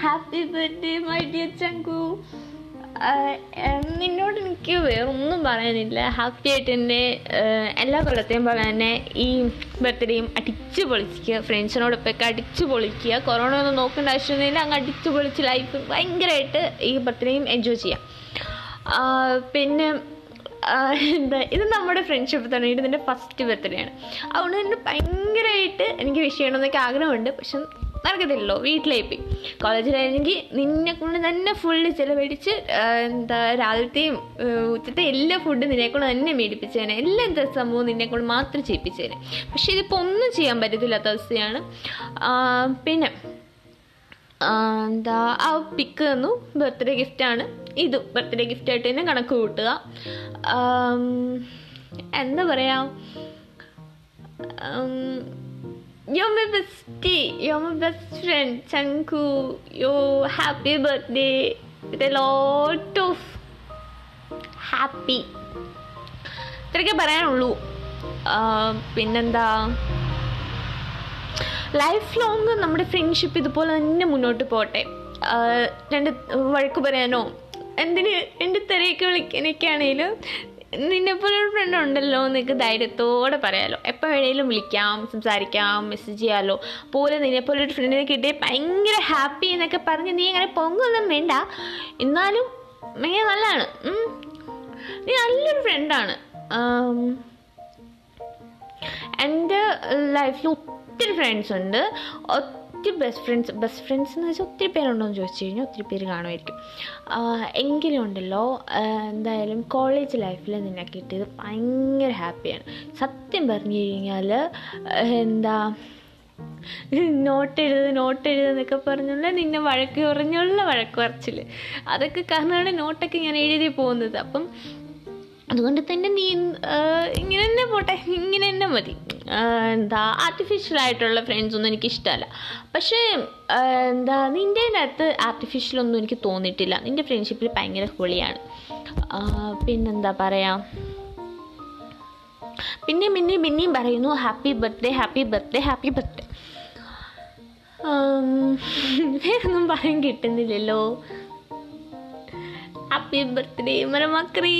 Happy birthday my dear ചങ്കു. നിന്നോട് എനിക്ക് വേറൊന്നും പറയാനില്ല. ഹാപ്പി ആയിട്ട് തന്നെ എല്ലാ കൊല്ലത്തെയും പോലെ തന്നെ ഈ ബർത്ത്ഡേയും അടിച്ച് പൊളിക്കുക ഫ്രണ്ട്സിനോടൊപ്പമൊക്കെ അടിച്ച് പൊളിക്കുക. കൊറോണ ഒന്നും നോക്കേണ്ട ആവശ്യമൊന്നുമില്ല. അങ്ങ് അടിച്ച് പൊളിച്ച് ലൈഫ് ഭയങ്കരമായിട്ട് ഈ ബർത്ത്ഡേയും എൻജോയ് ചെയ്യാം. പിന്നെ എന്താ ഇത് നമ്മുടെ ഫ്രണ്ട്ഷിപ്പ് തുടങ്ങിയിട്ട് ഇതിന്റെ ഫസ്റ്റ് ബർത്ത്ഡേ ആണ്. അതുകൊണ്ട് തന്നെ ഭയങ്കരമായിട്ട് എനിക്ക് വിഷ് ആഗ്രഹമുണ്ട്. പക്ഷെ നടക്കത്തില്ലല്ലോ വീട്ടിലേക്ക് പോയി കോളേജിലായിരുന്നെങ്കിൽ നിന്നെ കൊണ്ട് തന്നെ ഫുള്ള് ചിലവഴിച്ച് എന്താ രാവിലത്തെയും ഉച്ചത്തെ എല്ലാ ഫുഡും നിന്നെ കൊണ്ട് തന്നെ മേടിപ്പിച്ചേനെ. എല്ലാ സംഭവവും നിന്നെ കൊണ്ട് മാത്രം ചെയ്യിപ്പിച്ചേനെ. പക്ഷെ ഇതിപ്പോൾ ഒന്നും ചെയ്യാൻ പറ്റത്തില്ലാത്ത അവസ്ഥയാണ്. പിന്നെ എന്താ ആ പിക്ക് തന്നു. ബർത്ത്ഡേ ഗിഫ്റ്റാണ് ഇത് ബർത്ത്ഡേ ഗിഫ്റ്റായിട്ട് തന്നെ കണക്ക് കൂട്ടുക. എന്താ പറയാ? Yo my bestie yo my best friend Chanku yo happy birthday with a lot of happy. ഇത്രയൊക്കെ പറയാനുള്ളൂ. പിന്നെന്താ? ലൈഫ് ലോങ് നമ്മുടെ ഫ്രണ്ട്ഷിപ്പ് ഇതുപോലെ തന്നെ മുന്നോട്ട് പോട്ടെ. രണ്ട് വഴക്ക് പറയാനോ? എന്തിന് രണ്ട് തെരയൊക്കെ വിളിക്കാനൊക്കെ ആണെങ്കിലും നിന്നെപ്പോലെ ഒരു ഫ്രണ്ട് ഉണ്ടല്ലോ നിനക്ക് ധൈര്യത്തോടെ പറയാലോ. എപ്പോൾ വേണേലും വിളിക്കാം സംസാരിക്കാം മെസ്സേജ് ചെയ്യാമല്ലോ പോലെ നിന്നെപ്പോലെ ഒരു ഫ്രണ്ടിനെ കിട്ടിയ ഭയങ്കര ഹാപ്പി എന്നൊക്കെ പറഞ്ഞ് നീ അങ്ങനെ പൊങ്ങൊന്നും വേണ്ട. എന്നാലും ഭയങ്കര നല്ലതാണ്. നീ നല്ലൊരു ഫ്രണ്ടാണ് എന്റെ ലൈഫിൽ ഒത്തിരി ഫ്രണ്ട്സ് ഉണ്ട്. ഒത്തിരി ബെസ്റ്റ് ഫ്രണ്ട്സ് ബെസ്റ്റ് ഫ്രണ്ട്സ് എന്ന് വെച്ചാൽ ഒത്തിരി പേരുണ്ടോ എന്ന് ചോദിച്ചു കഴിഞ്ഞാൽ ഒത്തിരി പേര് കാണുമായിരിക്കും. എങ്കിലും ഉണ്ടല്ലോ എന്തായാലും കോളേജ് ലൈഫിൽ നിന്നെ കിട്ടിയത് ഭയങ്കര ഹാപ്പിയാണ് സത്യം പറഞ്ഞു കഴിഞ്ഞാൽ എന്താ നോട്ട് എഴുത് നോട്ട് എഴുത് എന്നൊക്കെ പറഞ്ഞുള്ള നിന്നെ വഴക്ക് കുറഞ്ഞുള്ള വഴക്ക് പറച്ചിൽ അതൊക്കെ കാരണമാണ് നോട്ടൊക്കെ ഞാൻ എഴുതി പോകുന്നത്. അപ്പം അതുകൊണ്ട് തന്നെ നീ ഇങ്ങനെ തന്നെ പോട്ടെ ഇങ്ങനെ തന്നെ മതി. എന്താ ആർട്ടിഫിഷ്യൽ ആയിട്ടുള്ള ഫ്രണ്ട്സ് ഒന്നും എനിക്ക് ഇഷ്ടമല്ല പക്ഷേ എന്താ നിന്റെ അകത്ത് ആർട്ടിഫിഷ്യൽ ഒന്നും എനിക്ക് തോന്നിയിട്ടില്ല. നിന്റെ ഫ്രണ്ട്ഷിപ്പിൽ ഭയങ്കര പൊളിയാണ് പിന്നെന്താ പറയാ? പിന്നെ പിന്നെയും പിന്നെയും പറയുന്നു happy birthday happy birthday happy birthday വേറൊന്നും പറയാൻ കിട്ടുന്നില്ലല്ലോ. Happy birthday മരമക്രീ.